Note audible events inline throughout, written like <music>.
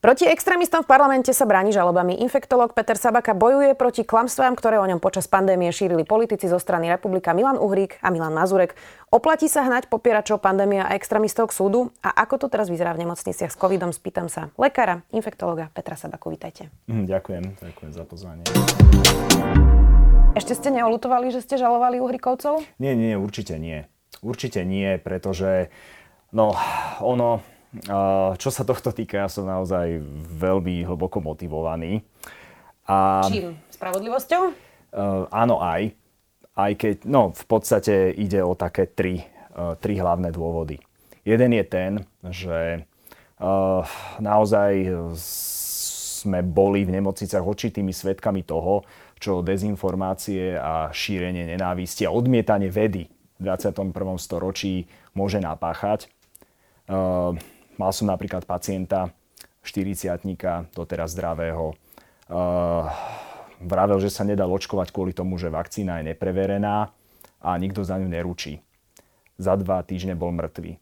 Proti extrémistom v parlamente sa bráni žalobami. Infektolog Peter Sabaka bojuje proti klamstvám, ktoré o ňom počas pandémie šírili politici zo strany Republika Milan Uhrík a Milan Mazurek. Oplatí sa hnať popieračov pandémia a extrémistov k súdu? A ako to teraz vyzerá v nemocniciach s covidom? Spýtam sa lekára, infektologa Petra Sabaku. Vítajte. Mhm, ďakujem, ďakujem za pozvanie. Ešte ste neolutovali, že ste žalovali Uhrikovcov? Nie, nie, určite nie. Určite nie, pretože no, ono, čo sa tohto týka, ja som naozaj veľmi hlboko motivovaný. A, Čím? Spravodlivosťou? Uh, áno, aj. Aj keď, no v podstate ide o také tri, uh, tri hlavné dôvody. Jeden je ten, že uh, naozaj sme boli v nemocnicách očitými svetkami toho, čo dezinformácie a šírenie nenávisti a odmietanie vedy v 21. storočí môže napáchať. Uh, Mal som napríklad pacienta, 40 doteraz zdravého, uh, vravel, že sa nedá očkovať kvôli tomu, že vakcína je nepreverená a nikto za ňu neručí. Za dva týždne bol mŕtvý.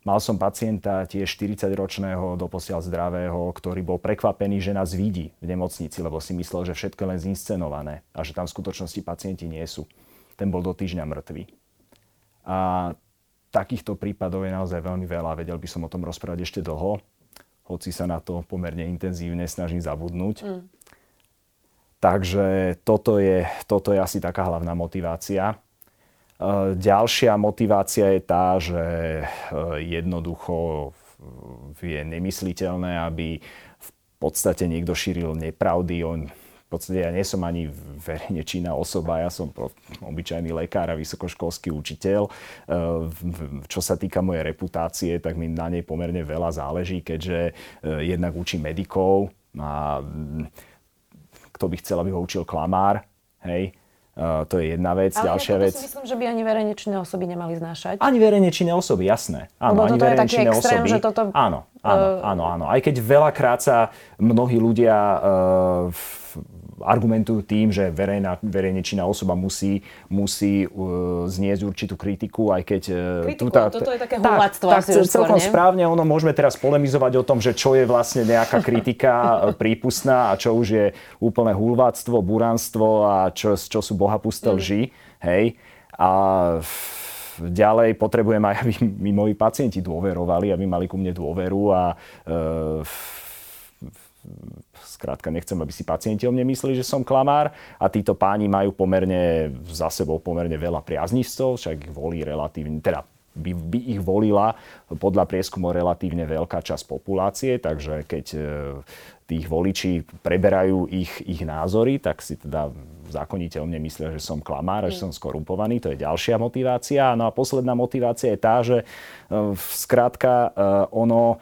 Mal som pacienta tiež 40-ročného, doposiaľ zdravého, ktorý bol prekvapený, že nás vidí v nemocnici, lebo si myslel, že všetko je len zinscenované a že tam v skutočnosti pacienti nie sú. Ten bol do týždňa mŕtvý. A takýchto prípadov je naozaj veľmi veľa. Vedel by som o tom rozprávať ešte dlho, hoci sa na to pomerne intenzívne snažím zabudnúť. Mm. Takže toto je, toto je asi taká hlavná motivácia. E, ďalšia motivácia je tá, že e, jednoducho je nemysliteľné, aby v podstate niekto šíril nepravdy o podstate ja nie som ani verejne činná osoba, ja som obyčajný lekár a vysokoškolský učiteľ. E, čo sa týka mojej reputácie, tak mi na nej pomerne veľa záleží, keďže e, jednak učím medikov a kto by chcel, aby ho učil klamár, hej, Uh, to je jedna vec. Ale Ďalšia vec. si myslím, že by ani verejne činné osoby nemali znášať. Ani verejne činné osoby, jasné. Áno, Lebo ani je taký extrém, osoby. že toto... Áno, áno, áno, áno. Aj keď veľakrát sa mnohí ľudia uh, argumentujú tým, že verejná, verejne činná osoba musí, musí uh, zniesť určitú kritiku, aj keď... Uh, kritiku, túta, toto je také hulváctvo tak, tak, celkom skôr, správne, ono môžeme teraz polemizovať o tom, že čo je vlastne nejaká <laughs> kritika uh, prípustná a čo už je úplné hulváctvo, buranstvo a čo, čo sú bohapusté mm. lži. Hej. A ďalej potrebujem aj, aby mi moji pacienti dôverovali, aby mali ku mne dôveru a Skrátka, nechcem, aby si pacienti o mne mysleli, že som klamár a títo páni majú pomerne za sebou pomerne veľa priaznivcov, však ich volí relatívne, teda by, by ich volila podľa prieskumov relatívne veľká časť populácie, takže keď e, tých voličí preberajú ich, ich názory, tak si teda zákonite o mne myslia, že som klamár, mm. že som skorumpovaný, to je ďalšia motivácia. No a posledná motivácia je tá, že e, skrátka e, ono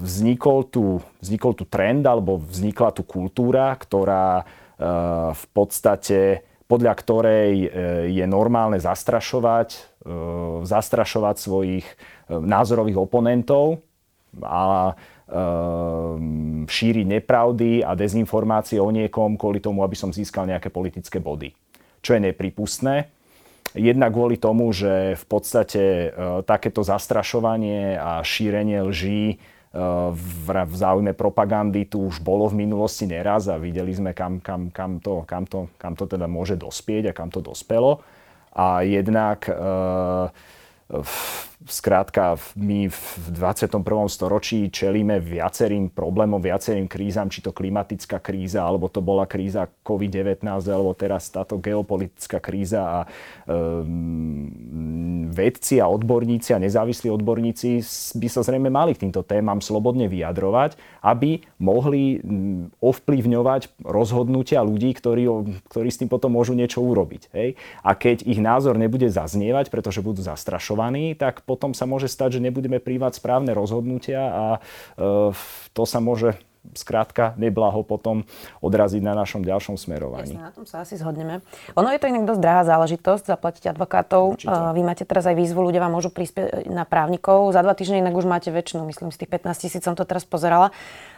vznikol tu, vznikol tu trend alebo vznikla tu kultúra, ktorá eh, v podstate podľa ktorej eh, je normálne zastrašovať, zastrašovať svojich názorových oponentov a šíriť nepravdy a dezinformácie o niekom kvôli tomu, aby som získal nejaké politické body. Čo je nepripustné Jedna kvôli tomu, že v podstate e, takéto zastrašovanie a šírenie lží e, v, záujme propagandy tu už bolo v minulosti neraz a videli sme, kam, kam, kam, to, kam, to, kam to teda môže dospieť a kam to dospelo. A jednak e, Skrátka, my v 21. storočí čelíme viacerým problémom, viacerým krízam, či to klimatická kríza, alebo to bola kríza COVID-19, alebo teraz táto geopolitická kríza a um, vedci a odborníci a nezávislí odborníci by sa zrejme mali k týmto témam slobodne vyjadrovať, aby mohli ovplyvňovať rozhodnutia ľudí, ktorí, ktorí s tým potom môžu niečo urobiť. Hej? A keď ich názor nebude zaznievať, pretože budú zastrašovať, frustrovaní, tak potom sa môže stať, že nebudeme príjmať správne rozhodnutia a e, to sa môže skrátka neblaho potom odraziť na našom ďalšom smerovaní. Jasne, na tom sa asi zhodneme. Ono je to inak dosť drahá záležitosť zaplatiť advokátov. Určite. Vy máte teraz aj výzvu, ľudia vám môžu prispieť na právnikov. Za dva týždne inak už máte väčšinu, myslím, z tých 15 tisíc som to teraz pozerala.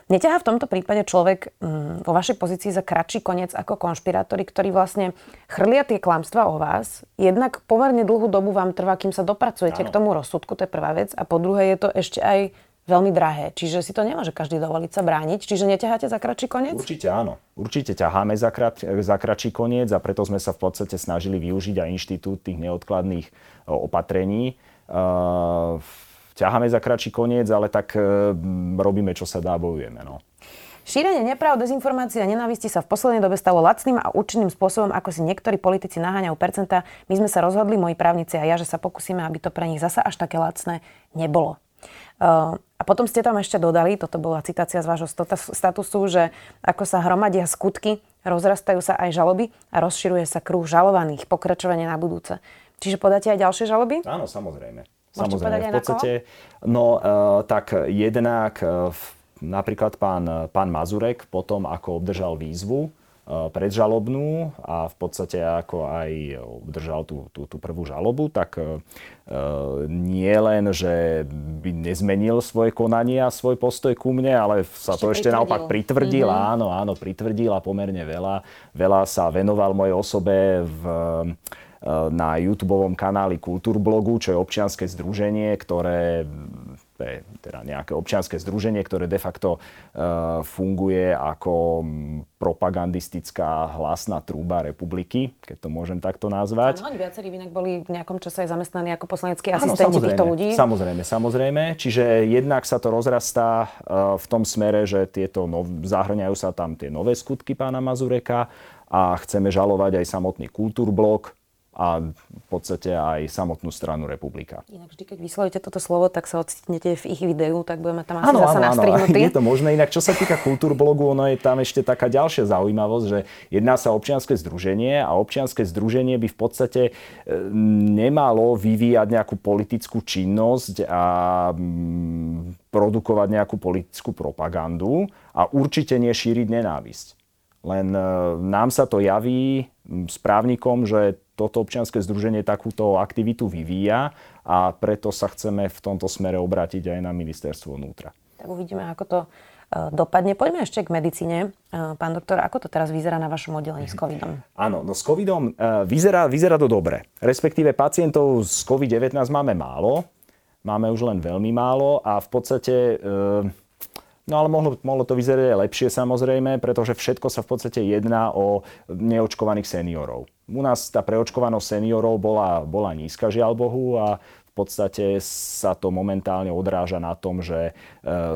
Neťahá v tomto prípade človek mm, vo vašej pozícii za kratší koniec ako konšpirátori, ktorí vlastne chrlia tie klamstvá o vás. Jednak pomerne dlhú dobu vám trvá, kým sa dopracujete ano. k tomu rozsudku, to je prvá vec. A po druhé je to ešte aj veľmi drahé. Čiže si to nemôže každý dovoliť sa brániť. Čiže neťaháte za kratší koniec? Určite áno. Určite ťaháme za, krat, za kratší koniec a preto sme sa v podstate snažili využiť aj inštitút tých neodkladných opatrení. Uh, ťaháme za kratší koniec, ale tak e, robíme, čo sa dá, bojujeme. No. Šírenie nepravd, dezinformácií a nenávisti sa v poslednej dobe stalo lacným a účinným spôsobom, ako si niektorí politici naháňajú percenta. My sme sa rozhodli, moji právnici a ja, že sa pokúsime, aby to pre nich zasa až také lacné nebolo. Uh, a potom ste tam ešte dodali, toto bola citácia z vášho statusu, že ako sa hromadia skutky, rozrastajú sa aj žaloby a rozširuje sa kruh žalovaných, pokračovanie na budúce. Čiže podáte aj ďalšie žaloby? Áno, samozrejme. Samozrejme, v podstate, no uh, tak jednak uh, napríklad pán, pán Mazurek potom, ako obdržal výzvu predžalobnú a v podstate ako aj obdržal tú, tú, tú prvú žalobu, tak uh, nie len, že by nezmenil svoje konanie a svoj postoj ku mne, ale sa ešte to ešte pritvrdil. naopak pritvrdil, mm-hmm. áno, áno, pritvrdil a pomerne veľa. Veľa sa venoval mojej osobe v na YouTube kanáli Kultúrblogu, čo je občianske združenie, ktoré je teda nejaké občianske združenie, ktoré de facto uh, funguje ako propagandistická hlasná trúba republiky, keď to môžem takto nazvať. Áno, viacerí inak boli v nejakom čase aj zamestnaní ako poslaneckí asistenti týchto ľudí. Samozrejme, samozrejme. Čiže jednak sa to rozrastá uh, v tom smere, že tieto nov, zahrňajú sa tam tie nové skutky pána Mazureka a chceme žalovať aj samotný kultúrblok, a v podstate aj samotnú stranu republika. Inak vždy, keď vyslovíte toto slovo, tak sa ocitnete v ich videu, tak budeme tam asi ano, zase áno. Je to možné. Inak čo sa týka kultúrblogu, ono je tam ešte taká ďalšia zaujímavosť, že jedná sa o občianske združenie a občianske združenie by v podstate e, nemalo vyvíjať nejakú politickú činnosť a mm, produkovať nejakú politickú propagandu a určite nešíriť nenávisť. Len e, nám sa to javí s právnikom, že toto občianske združenie takúto aktivitu vyvíja a preto sa chceme v tomto smere obrátiť aj na ministerstvo vnútra. Tak uvidíme, ako to e, dopadne. Poďme ešte k medicíne. E, pán doktor, ako to teraz vyzerá na vašom oddelení s covidom? <laughs> Áno, no s covidom e, vyzerá, vyzerá to dobre. Respektíve pacientov z COVID-19 máme málo. Máme už len veľmi málo a v podstate No ale mohlo, mohlo to vyzerať aj lepšie samozrejme, pretože všetko sa v podstate jedná o neočkovaných seniorov. U nás tá preočkovanosť seniorov bola, bola nízka, žiaľ Bohu, a v podstate sa to momentálne odráža na tom, že e,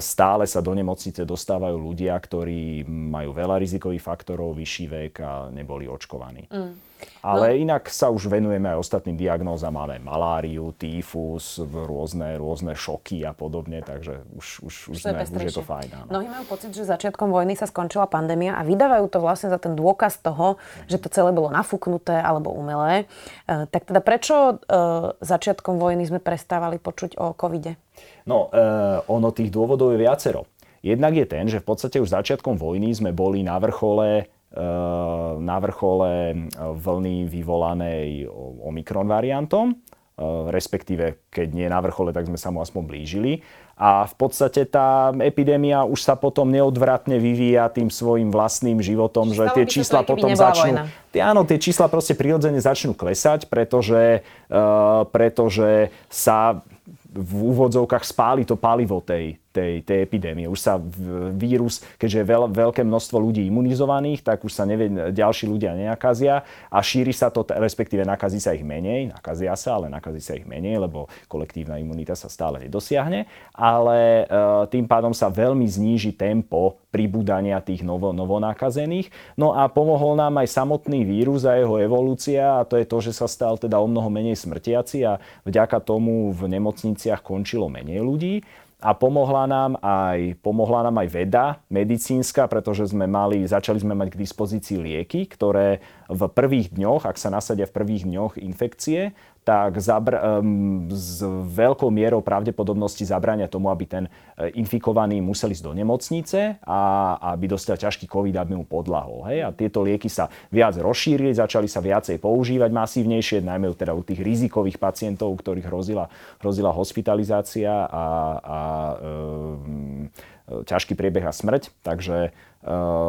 stále sa do nemocnice dostávajú ľudia, ktorí majú veľa rizikových faktorov, vyšší vek a neboli očkovaní. Mm. Ale no. inak sa už venujeme aj ostatným diagnózam. Máme maláriu, týfus, rôzne, rôzne šoky a podobne, takže už, už, už, sme, už je to fajn. Áno. Mnohí majú pocit, že začiatkom vojny sa skončila pandémia a vydávajú to vlastne za ten dôkaz toho, že to celé bolo nafúknuté alebo umelé. E, tak teda prečo e, začiatkom vojny sme prestávali počuť o covide? No, e, ono tých dôvodov je viacero. Jednak je ten, že v podstate už začiatkom vojny sme boli na vrchole na vrchole e, vlny vyvolanej Omikron variantom, e, respektíve keď nie na vrchole, tak sme sa mu aspoň blížili. A v podstate tá epidémia už sa potom neodvratne vyvíja tým svojim vlastným životom, že tie čísla potom začnú... Tie, áno, tie čísla proste prirodzene začnú klesať, pretože, uh, pretože sa v úvodzovkách spáli to palivo tej, tej, tej epidémie. Už sa vírus, keďže je veľ, veľké množstvo ľudí imunizovaných, tak už sa nevie, ďalší ľudia nenakazia a šíri sa to, respektíve nakazí sa ich menej, nakazia sa, ale nakazí sa ich menej, lebo kolektívna imunita sa stále nedosiahne, ale e, tým pádom sa veľmi zníži tempo pribúdania tých novo, novonakazených. No a pomohol nám aj samotný vírus a jeho evolúcia a to je to, že sa stal teda o mnoho menej smrtiaci a vďaka tomu v nemocniciach končilo menej ľudí a pomohla nám aj, pomohla nám aj veda medicínska, pretože sme mali, začali sme mať k dispozícii lieky, ktoré v prvých dňoch, ak sa nasadia v prvých dňoch infekcie, tak zabr- s veľkou mierou pravdepodobnosti zabrania tomu, aby ten e, infikovaný musel ísť do nemocnice a aby dostal ťažký COVID, aby mu podlahol. Hej? A tieto lieky sa viac rozšírili, začali sa viacej používať masívnejšie, najmä teda u tých rizikových pacientov, u ktorých hrozila, hrozila hospitalizácia a, a e, ťažký priebeh a smrť. Takže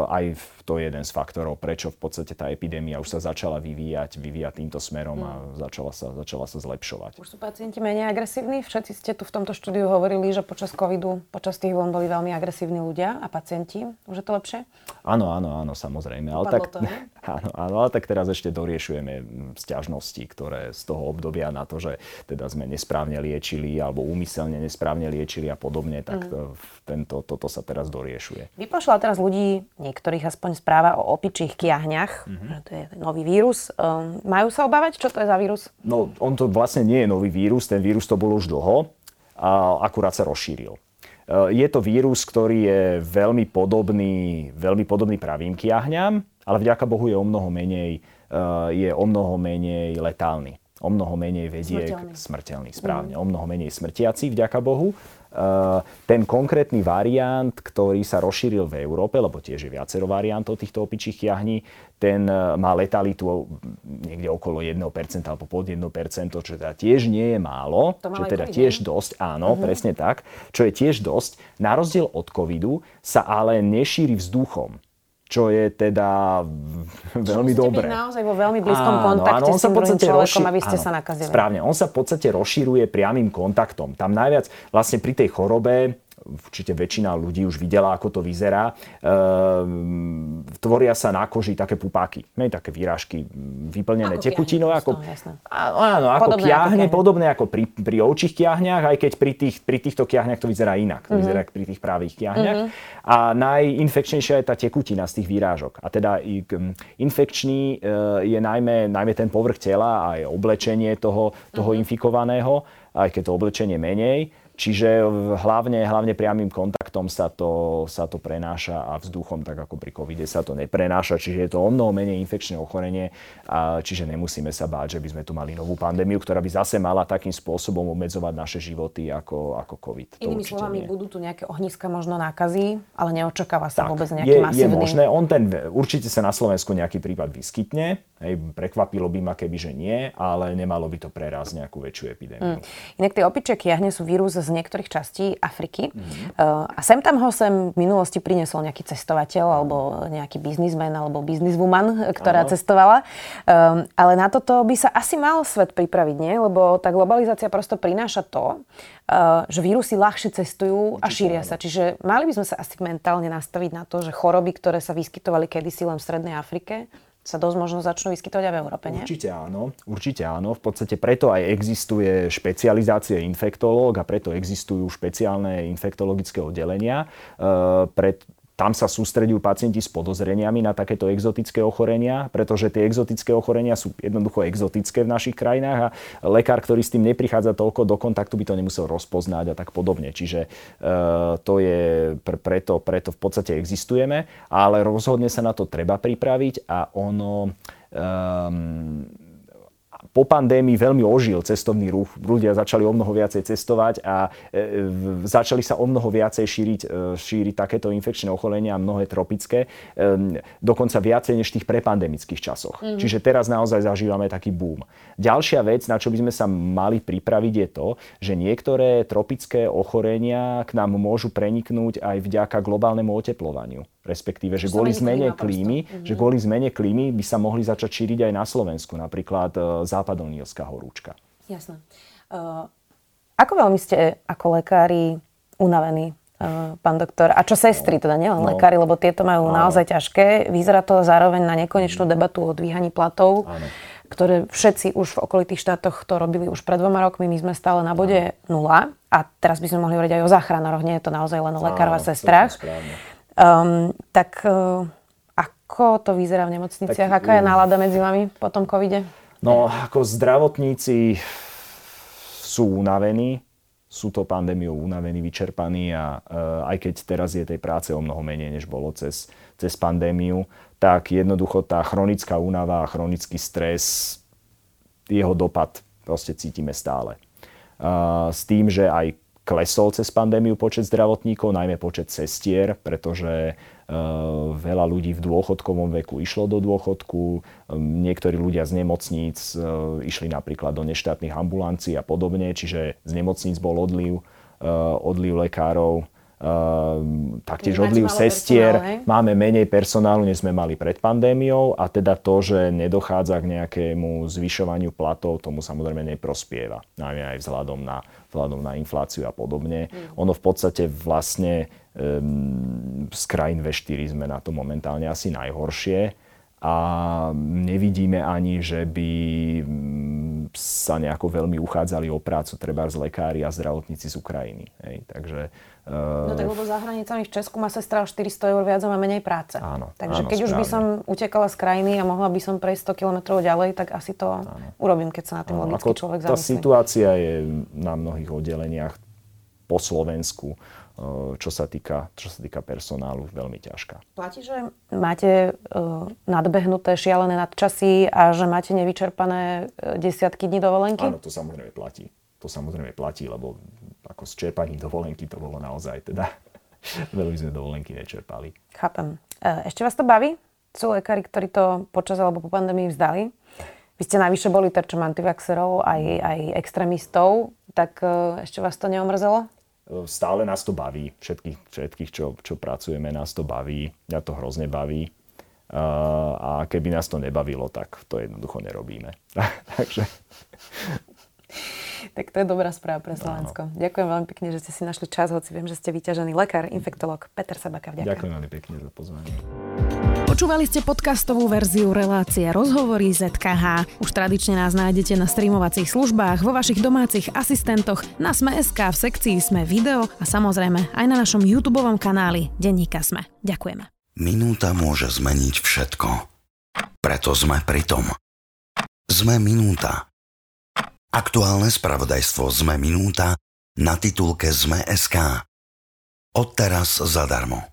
aj to je jeden z faktorov, prečo v podstate tá epidémia už sa začala vyvíjať, vyvíjať týmto smerom a hmm. začala sa, začala sa zlepšovať. Už sú pacienti menej agresívni? Všetci ste tu v tomto štúdiu hovorili, že počas covidu, počas tých vln boli veľmi agresívni ľudia a pacienti. Už je to lepšie? Áno, áno, áno, samozrejme. Ale tak, to, <laughs> áno, áno, ale tak teraz ešte doriešujeme sťažnosti, ktoré z toho obdobia na to, že teda sme nesprávne liečili alebo úmyselne nesprávne liečili a podobne, tak mm. tento, toto sa teraz doriešuje. Vypošla teraz ľudí ľudí, niektorých aspoň správa o opičích kiahňach, mm-hmm. že to je nový vírus. Um, majú sa obávať? Čo to je za vírus? No, on to vlastne nie je nový vírus, ten vírus to bol už dlho a akurát sa rozšíril. Uh, je to vírus, ktorý je veľmi podobný, veľmi podobný pravým kiahňam, ale vďaka Bohu je o mnoho menej, uh, je o mnoho menej letálny o mnoho menej vedie smrteľný, smrteľný správne, mm. o mnoho menej smrtiaci, vďaka Bohu. Eh, ten konkrétny variant, ktorý sa rozšíril v Európe, lebo tiež je viacero variantov týchto opičích jahní, ten eh, má letalitu niekde okolo 1% alebo pod 1%, čo teda tiež nie je málo, čo teda tiež dosť, áno, uh-huh. presne tak, čo je tiež dosť. Na rozdiel od covidu sa ale nešíri vzduchom čo je teda veľmi Čiže dobré. naozaj vo veľmi blízkom áno, kontakte áno, on s tým druhým človekom, aby ste áno, sa nakazili. Správne, on sa v podstate rozšíruje priamým kontaktom. Tam najviac vlastne pri tej chorobe určite väčšina ľudí už videla, ako to vyzerá. Ehm, tvoria sa na koži také pupáky, ne, také výražky vyplnené tekutinou. Ako, áno, ako podobné kiahne, ako podobné ako pri, pri ovčích kiahňach, aj keď pri, tých, pri týchto kiahňach to vyzerá inak. To mm-hmm. vyzerá pri tých právých kiahňach. Mm-hmm. A najinfekčnejšia je tá tekutina z tých výrážok. A teda infekčný e, je najmä, najmä ten povrch tela a aj oblečenie toho, toho mm-hmm. infikovaného, aj keď to oblečenie menej. Čiže hlavne, hlavne priamým kontaktom sa to, sa to prenáša a vzduchom, tak ako pri covide sa to neprenáša, čiže je to o mnoho menej infekčné ochorenie, a čiže nemusíme sa báť, že by sme tu mali novú pandémiu, ktorá by zase mala takým spôsobom obmedzovať naše životy ako, ako covid. Inými slovami, budú tu nejaké ohniska možno nákazy, ale neočakáva sa tak, vôbec nejaký je, masívny... Je možné, on ten, určite sa na Slovensku nejaký prípad vyskytne, hej, prekvapilo by ma keby, že nie, ale nemalo by to prerásť nejakú väčšiu epidémiu. Mm. Inak tie opičie kiahne sú vírus z niektorých častí Afriky. Mm-hmm. A sem tam ho sem v minulosti priniesol nejaký cestovateľ alebo nejaký biznismen alebo bizniswoman, ktorá ano. cestovala. Um, ale na toto by sa asi mal svet pripraviť, nie? Lebo tá globalizácia prosto prináša to, uh, že vírusy ľahšie cestujú Určite, a šíria sa. Čiže mali by sme sa asi mentálne nastaviť na to, že choroby, ktoré sa vyskytovali kedysi len v Strednej Afrike, sa dosť možno začnú vyskytovať aj v Európe, nie? Určite áno, určite áno. V podstate preto aj existuje špecializácia infektológ a preto existujú špeciálne infektologické oddelenia. E, pred, tam sa sústredujú pacienti s podozreniami na takéto exotické ochorenia, pretože tie exotické ochorenia sú jednoducho exotické v našich krajinách a lekár, ktorý s tým neprichádza toľko do kontaktu, by to nemusel rozpoznať a tak podobne. Čiže e, to je preto, preto v podstate existujeme, ale rozhodne sa na to treba pripraviť a ono um, po pandémii veľmi ožil cestovný ruch. Ľudia začali o mnoho viacej cestovať a e, začali sa o mnoho viacej šíriť, e, šíriť takéto infekčné ochorenia, mnohé tropické, e, dokonca viacej než v tých prepandemických časoch. Mm. Čiže teraz naozaj zažívame taký boom. Ďalšia vec, na čo by sme sa mali pripraviť, je to, že niektoré tropické ochorenia k nám môžu preniknúť aj vďaka globálnemu oteplovaniu respektíve, že kvôli zmene klímy, mm-hmm. že kvôli zmene klímy by sa mohli začať šíriť aj na Slovensku, napríklad uh, západonilská horúčka. Jasné. Uh, ako veľmi ste ako lekári unavení, uh, pán doktor? A čo sestry, no. teda nielen no. lekári, lebo tieto majú Áno. naozaj ťažké. Vyzerá to zároveň na nekonečnú debatu o dvíhaní platov. Áno ktoré všetci už v okolitých štátoch to robili už pred dvoma rokmi. My sme stále na bode nula a teraz by sme mohli hovoriť aj o záchranároch. Nie je to naozaj len o lekárov a sestrách. Um, tak uh, ako to vyzerá v nemocniciach? Tak, Aká je nálada medzi vami po tom covide? No, ako zdravotníci sú unavení, sú to pandémiou unavení, vyčerpaní a uh, aj keď teraz je tej práce o mnoho menej, než bolo cez, cez pandémiu, tak jednoducho tá chronická únava a chronický stres, jeho dopad proste cítime stále. S tým, že aj klesol cez pandémiu počet zdravotníkov, najmä počet sestier, pretože veľa ľudí v dôchodkovom veku išlo do dôchodku, niektorí ľudia z nemocníc išli napríklad do neštátnych ambulancií a podobne, čiže z nemocníc bol odliv, odliv lekárov taktiež odliv sestier. Máme menej personálu, než sme mali pred pandémiou a teda to, že nedochádza k nejakému zvyšovaniu platov, tomu samozrejme neprospieva. Najmä aj vzhľadom na, vzhľadom na infláciu a podobne. Mm. Ono v podstate vlastne um, z krajín V4 sme na to momentálne asi najhoršie a nevidíme ani, že by mm, sa nejako veľmi uchádzali o prácu, treba z lekári a zdravotníci z Ukrajiny. Hej. Takže, no tak lebo za hranicami v Česku má sestra 400 eur viac a má menej práce. Áno, Takže áno, keď správne. už by som utekala z krajiny a mohla by som prejsť 100 km ďalej, tak asi to áno. urobím, keď sa na tým logicky človek zamyslí. Tá situácia je na mnohých oddeleniach po Slovensku čo sa týka, čo sa týka personálu, veľmi ťažká. Platí, že máte uh, nadbehnuté šialené nadčasy a že máte nevyčerpané desiatky dní dovolenky? Áno, to samozrejme platí. To samozrejme platí, lebo ako s čerpaním dovolenky to bolo naozaj teda <laughs> veľmi sme dovolenky nečerpali. Chápem. Ešte vás to baví? Sú lekári, ktorí to počas alebo po pandémii vzdali? Vy ste najvyššie boli terčom antivaxerov, aj, aj extrémistov, tak ešte vás to neomrzelo? Stále nás to baví. Všetkých, všetkých čo, čo pracujeme, nás to baví. Mňa to hrozne baví. A keby nás to nebavilo, tak to jednoducho nerobíme. <laughs> Takže... Tak to je dobrá správa pre Slovensko. Áno. Ďakujem veľmi pekne, že ste si našli čas, hoci viem, že ste vyťažený lekár, infektolog Peter Sabaka. Ďakujem. Ďakujem veľmi pekne za pozvanie. Počúvali ste podcastovú verziu relácie Rozhovory ZKH. Už tradične nás nájdete na streamovacích službách, vo vašich domácich asistentoch, na Sme.sk, v sekcii Sme video a samozrejme aj na našom YouTube kanáli Denníka Sme. Ďakujeme. Minúta môže zmeniť všetko. Preto sme pri tom. Sme minúta. Aktuálne spravodajstvo ZME Minúta na titulke ZME.sk. Odteraz zadarmo.